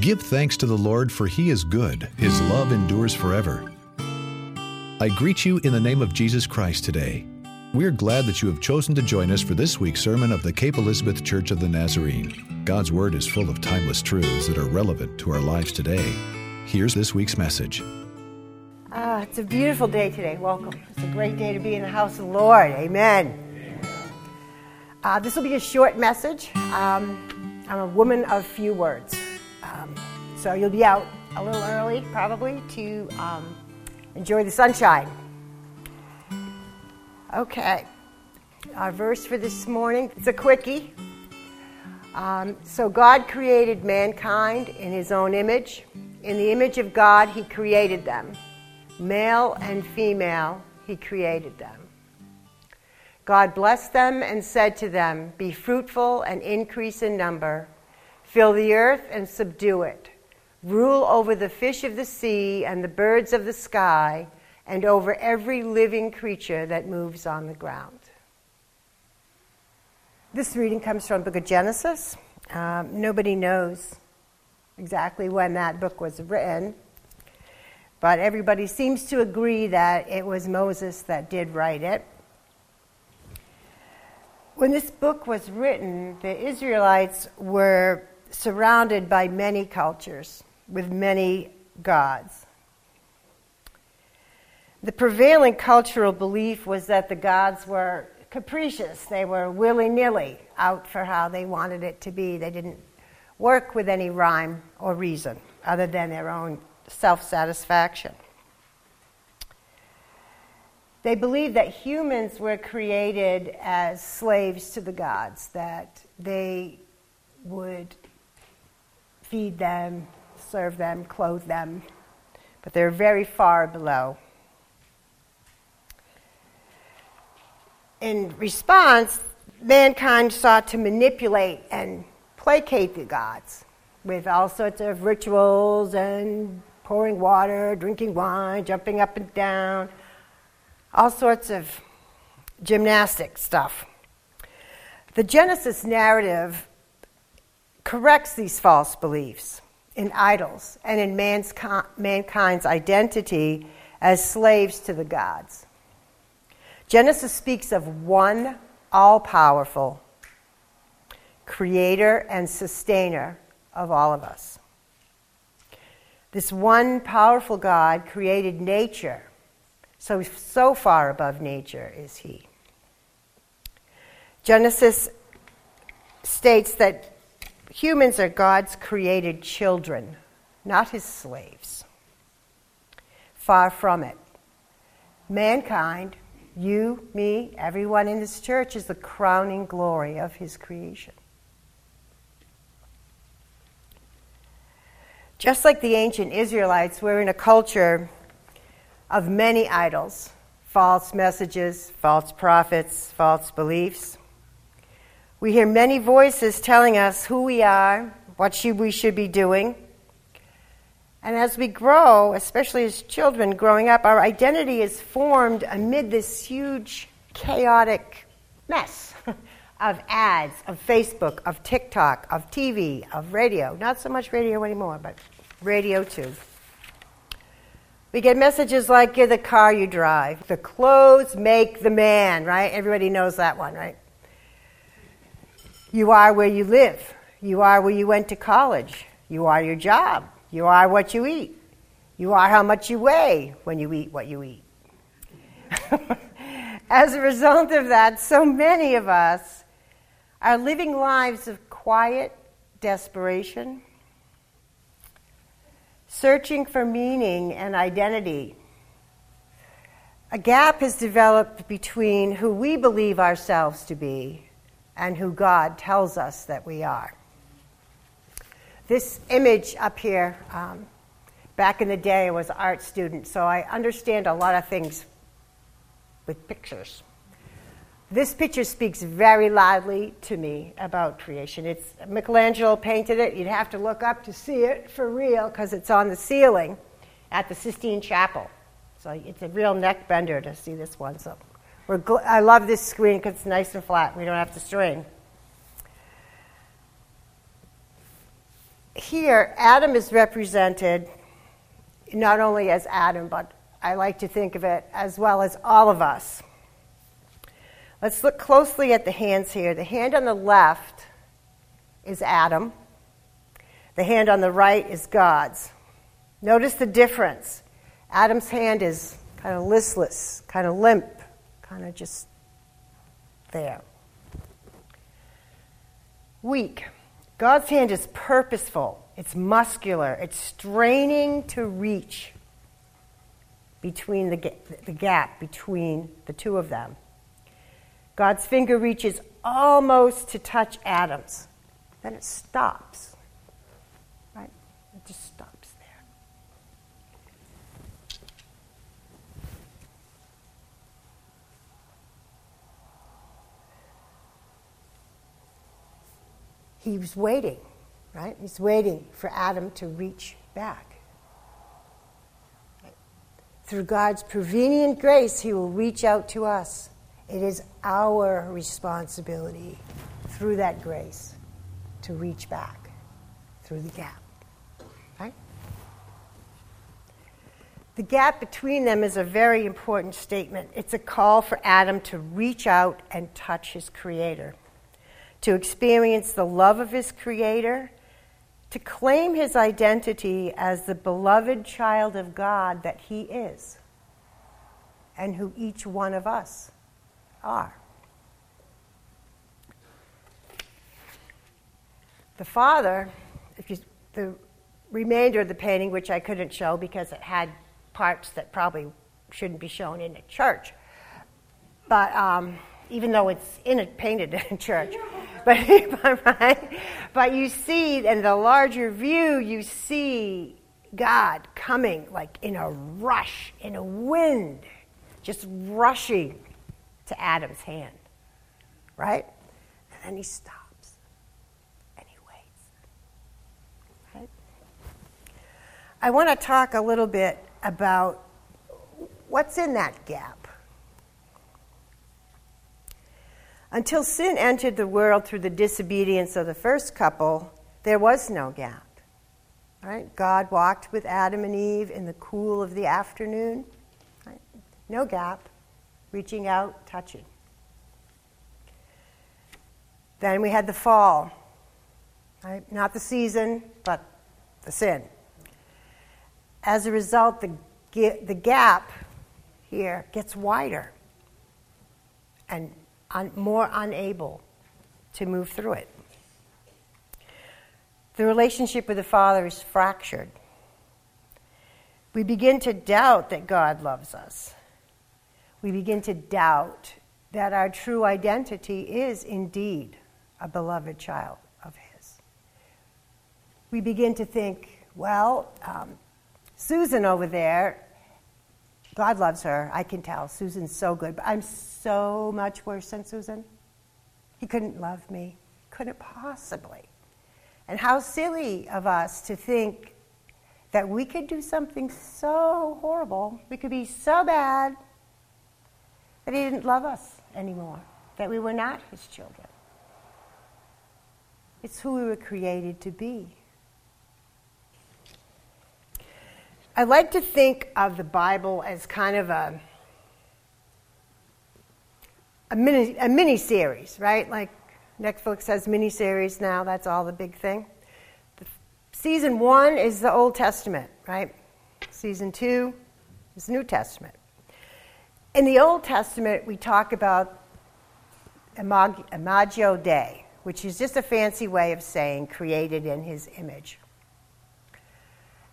Give thanks to the Lord, for he is good, his love endures forever. I greet you in the name of Jesus Christ today. We're glad that you have chosen to join us for this week's sermon of the Cape Elizabeth Church of the Nazarene. God's Word is full of timeless truths that are relevant to our lives today. Here's this week's message. Ah, it's a beautiful day today. Welcome. It's a great day to be in the house of the Lord. Amen. Uh, this will be a short message. Um, I'm a woman of few words. So you'll be out a little early, probably, to um, enjoy the sunshine. Okay. Our verse for this morning, it's a quickie. Um, so God created mankind in his own image. In the image of God, he created them. Male and female, he created them. God blessed them and said to them, Be fruitful and increase in number, fill the earth and subdue it, rule over the fish of the sea and the birds of the sky, and over every living creature that moves on the ground. This reading comes from the book of Genesis. Um, nobody knows exactly when that book was written. But everybody seems to agree that it was Moses that did write it. When this book was written, the Israelites were surrounded by many cultures with many gods. The prevailing cultural belief was that the gods were capricious, they were willy nilly out for how they wanted it to be. They didn't work with any rhyme or reason other than their own self satisfaction. They believed that humans were created as slaves to the gods, that they would feed them, serve them, clothe them, but they're very far below. In response, mankind sought to manipulate and placate the gods with all sorts of rituals and pouring water, drinking wine, jumping up and down, all sorts of gymnastic stuff. The Genesis narrative corrects these false beliefs in idols and in man's, mankind's identity as slaves to the gods. Genesis speaks of one all powerful creator and sustainer of all of us. This one powerful God created nature, so, so far above nature is He. Genesis states that humans are God's created children, not His slaves. Far from it. Mankind, you, me, everyone in this church, is the crowning glory of His creation. Just like the ancient Israelites, we're in a culture of many idols false messages, false prophets, false beliefs. We hear many voices telling us who we are, what we should be doing. And as we grow, especially as children growing up, our identity is formed amid this huge, chaotic mess of ads, of Facebook, of TikTok, of TV, of radio. Not so much radio anymore, but radio too. We get messages like, You're the car you drive. The clothes make the man, right? Everybody knows that one, right? You are where you live. You are where you went to college. You are your job. You are what you eat. You are how much you weigh when you eat what you eat. As a result of that, so many of us are living lives of quiet desperation, searching for meaning and identity. A gap has developed between who we believe ourselves to be and who God tells us that we are. This image up here, um, back in the day, I was an art student, so I understand a lot of things with pictures. This picture speaks very loudly to me about creation. It's Michelangelo painted it. You'd have to look up to see it for real because it's on the ceiling at the Sistine Chapel. So it's a real neck bender to see this one. So gl- I love this screen because it's nice and flat. We don't have to strain. here, Adam is represented not only as Adam, but I like to think of it as well as all of us. Let's look closely at the hands here. The hand on the left is Adam, the hand on the right is God's. Notice the difference. Adam's hand is kind of listless, kind of limp, kind of just there. Weak. God's hand is purposeful, it's muscular, it's straining to reach between the, the gap between the two of them. God's finger reaches almost to touch Adam's. Then it stops. Right? It just stops there. He was waiting, right? He's waiting for Adam to reach back. Through God's prevenient grace, He will reach out to us. It is our responsibility through that grace to reach back through the gap. Right? The gap between them is a very important statement. It's a call for Adam to reach out and touch his Creator, to experience the love of his Creator, to claim his identity as the beloved child of God that he is, and who each one of us are. The father, if you, the remainder of the painting, which I couldn't show because it had parts that probably shouldn't be shown in a church, but um, even though it's in a, painted in a church, but but you see in the larger view, you see God coming like in a rush, in a wind, just rushing to Adam's hand, right? And then he stops and he waits. Right? I want to talk a little bit about what's in that gap. Until sin entered the world through the disobedience of the first couple, there was no gap. Right? God walked with Adam and Eve in the cool of the afternoon. Right? No gap reaching out, touching. Then we had the fall, right? Not the season, but the sin. As a result, the, the gap here gets wider and un, more unable to move through it. The relationship with the Father is fractured. We begin to doubt that God loves us we begin to doubt that our true identity is indeed a beloved child of His. We begin to think, well, um, Susan over there, God loves her. I can tell. Susan's so good, but I'm so much worse than Susan. He couldn't love me. Couldn't possibly. And how silly of us to think that we could do something so horrible, we could be so bad, that He didn't love us anymore, that we were not His children. It's who we were created to be. I like to think of the Bible as kind of a a mini a mini series, right? Like Netflix has mini series now. That's all the big thing. The, season one is the Old Testament, right? Season two is the New Testament. In the Old Testament, we talk about Imago Dei, which is just a fancy way of saying created in his image.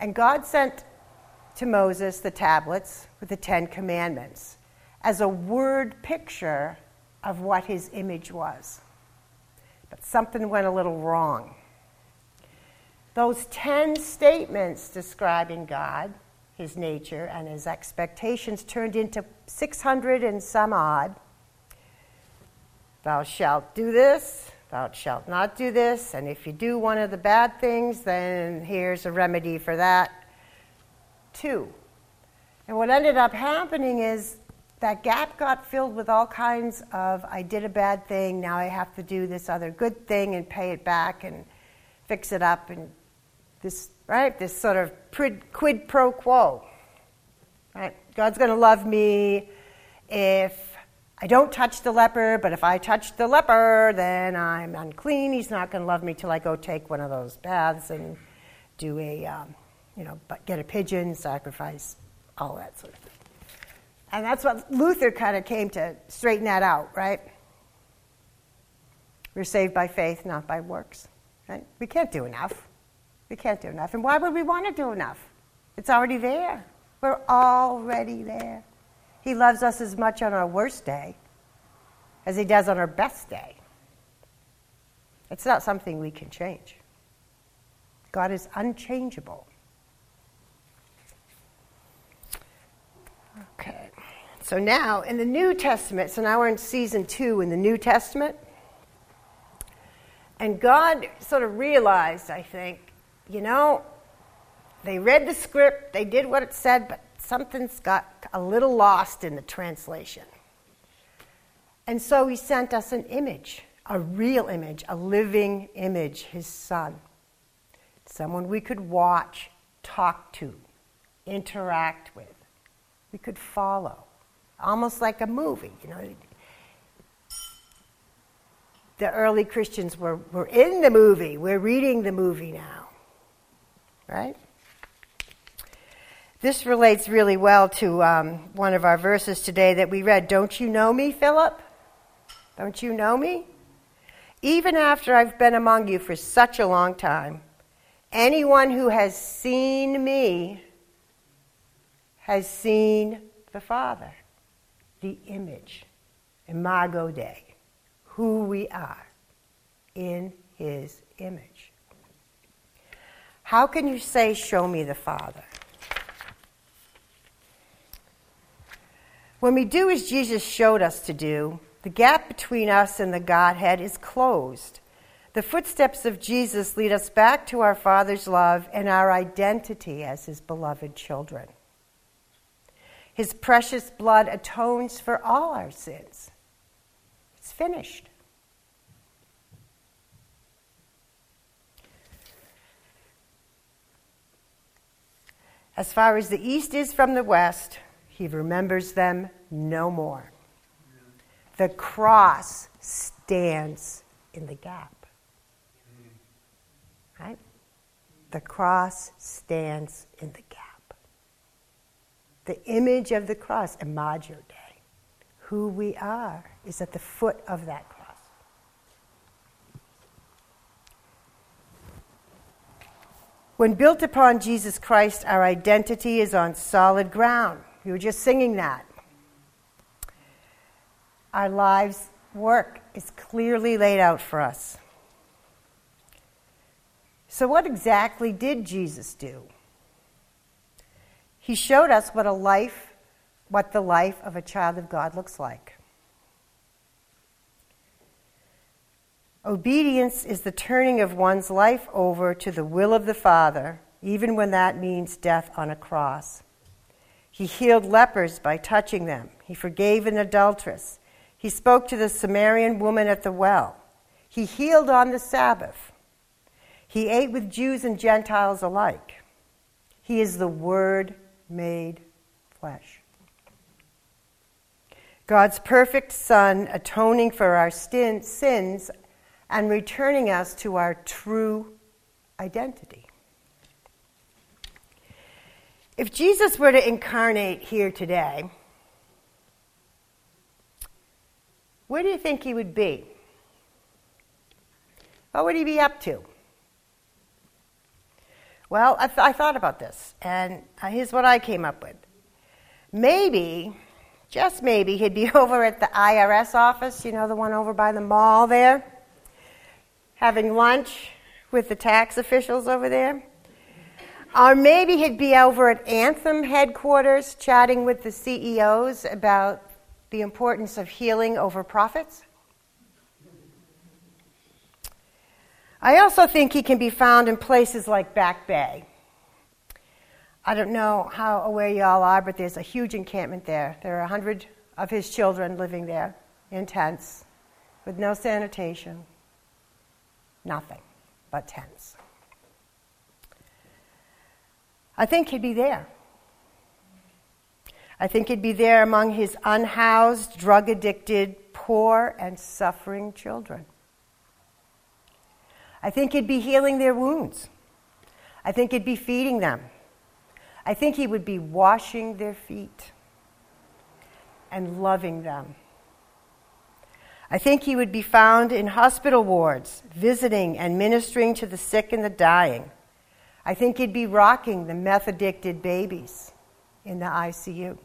And God sent to Moses the tablets with the Ten Commandments as a word picture of what his image was. But something went a little wrong. Those ten statements describing God his nature and his expectations turned into 600 and some odd. Thou shalt do this, thou shalt not do this, and if you do one of the bad things, then here's a remedy for that. Two. And what ended up happening is that gap got filled with all kinds of I did a bad thing, now I have to do this other good thing and pay it back and fix it up and This, right? This sort of quid pro quo. Right? God's going to love me if I don't touch the leper, but if I touch the leper, then I'm unclean. He's not going to love me till I go take one of those baths and do a, um, you know, but get a pigeon, sacrifice, all that sort of thing. And that's what Luther kind of came to straighten that out, right? We're saved by faith, not by works. Right? We can't do enough. We can't do enough. And why would we want to do enough? It's already there. We're already there. He loves us as much on our worst day as he does on our best day. It's not something we can change. God is unchangeable. So now in the New Testament, so now we're in season two in the New Testament. And God sort of realized, I think, you know, they read the script, they did what it said, but something's got a little lost in the translation. And so he sent us an image, a real image, a living image, his son. Someone we could watch, talk to, interact with, we could follow, almost like a movie, you know. The early Christians were, were in the movie. We're reading the movie now. Right? This relates really well to um, one of our verses today that we read. Don't you know me, Philip? Don't you know me? Even after I've been among you for such a long time, anyone who has seen me has seen the Father, the image, imago Dei, who we are in his image. How can you say, Show me the Father? When we do as Jesus showed us to do, the gap between us and the Godhead is closed. The footsteps of Jesus lead us back to our Father's love and our identity as His beloved children. His precious blood atones for all our sins. It's finished. As far as the east is from the west, he remembers them no more. The cross stands in the gap. Right? The cross stands in the gap. The image of the cross, Imago Dei, who we are, is at the foot of that cross. When built upon Jesus Christ, our identity is on solid ground. We were just singing that. Our lives' work is clearly laid out for us. So, what exactly did Jesus do? He showed us what a life, what the life of a child of God looks like. Obedience is the turning of one's life over to the will of the Father, even when that means death on a cross. He healed lepers by touching them. He forgave an adulteress. He spoke to the Samaritan woman at the well. He healed on the Sabbath. He ate with Jews and Gentiles alike. He is the Word made flesh. God's perfect Son, atoning for our sins and returning us to our true identity. If Jesus were to incarnate here today, where do you think he would be? What would he be up to? Well, I, th- I thought about this, and here's what I came up with. Maybe, just maybe, he'd be over at the IRS office, you know, the one over by the mall there, having lunch with the tax officials over there. Or maybe he'd be over at Anthem headquarters chatting with the CEOs about the importance of healing over profits. I also think he can be found in places like Back Bay. I don't know how aware you all are, but there's a huge encampment there. There are a hundred of his children living there in tents with no sanitation, nothing but tents. I think he'd be there. I think he'd be there among his unhoused, drug addicted, poor, and suffering children. I think he'd be healing their wounds. I think he'd be feeding them. I think he would be washing their feet and loving them. I think he would be found in hospital wards, visiting and ministering to the sick and the dying. I think he'd be rocking the meth addicted babies in the ICU.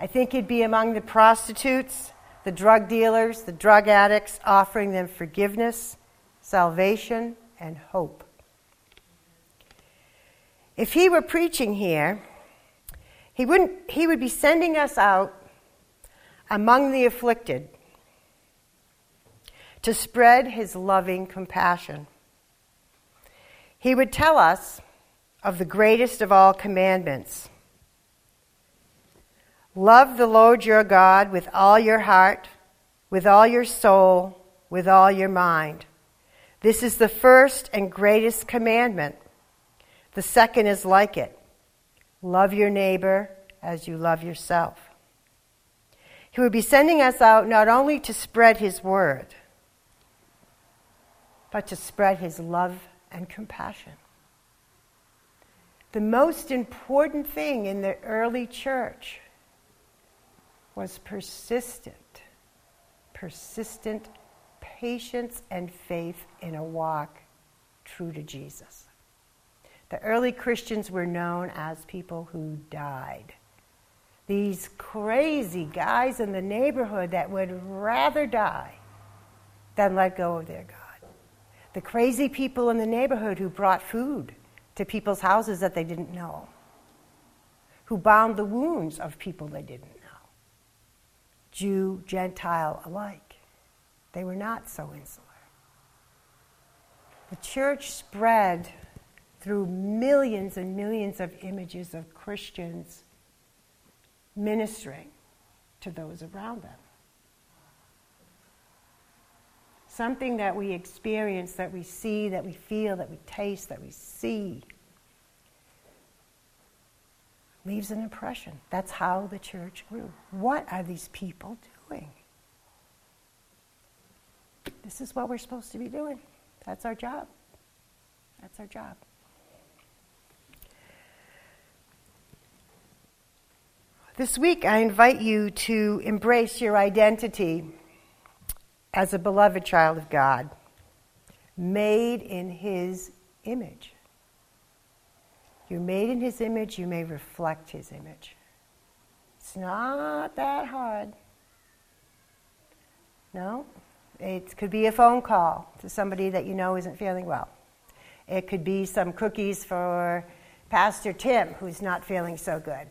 I think he'd be among the prostitutes, the drug dealers, the drug addicts, offering them forgiveness, salvation, and hope. If he were preaching here, he, wouldn't, he would be sending us out among the afflicted to spread his loving compassion. He would tell us of the greatest of all commandments Love the Lord your God with all your heart, with all your soul, with all your mind. This is the first and greatest commandment. The second is like it love your neighbor as you love yourself. He would be sending us out not only to spread his word, but to spread his love and compassion. The most important thing in the early church was persistent, persistent patience and faith in a walk true to Jesus. The early Christians were known as people who died. These crazy guys in the neighborhood that would rather die than let go of their God the crazy people in the neighborhood who brought food to people's houses that they didn't know, who bound the wounds of people they didn't know, Jew, Gentile alike. They were not so insular. The church spread through millions and millions of images of Christians ministering to those around them something that we experience, that we see, that we feel, that we taste, that we see, leaves an impression. That's how the church grew. What are these people doing? This is what we're supposed to be doing. That's our job. That's our job. This week, I invite you to embrace your identity as a beloved child of God, made in His image. You're made in His image, you may reflect His image. It's not that hard. No? It could be a phone call to somebody that you know isn't feeling well. It could be some cookies for Pastor Tim, who's not feeling so good.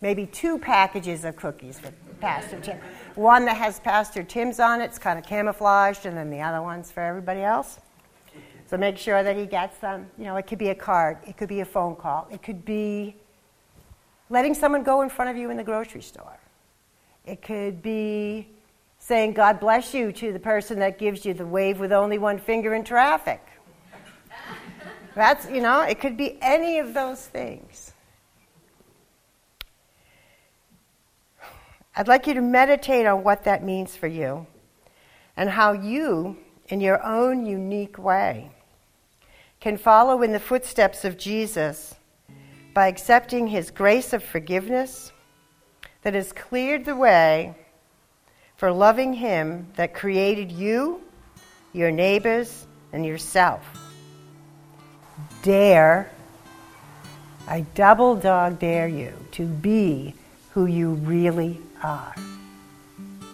Maybe two packages of cookies for Pastor Tim. One that has Pastor Tim's on it, it's kind of camouflaged, and then the other one's for everybody else. So make sure that he gets them. You know, it could be a card, it could be a phone call, it could be letting someone go in front of you in the grocery store. It could be saying, God bless you to the person that gives you the wave with only one finger in traffic. That's, you know, it could be any of those things. I'd like you to meditate on what that means for you and how you, in your own unique way, can follow in the footsteps of Jesus by accepting his grace of forgiveness that has cleared the way for loving him that created you, your neighbors, and yourself. Dare, I double dog dare you to be who you really are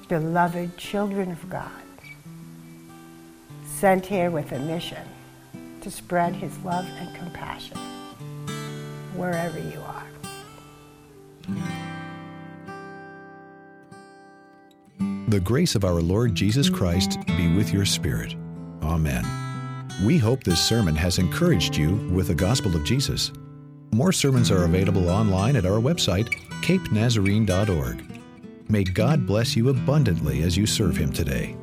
beloved children of God, sent here with a mission to spread his love and compassion wherever you are. The grace of our Lord Jesus Christ be with your spirit. Amen. We hope this sermon has encouraged you with the gospel of Jesus. More sermons are available online at our website, capenazarene.org. May God bless you abundantly as you serve Him today.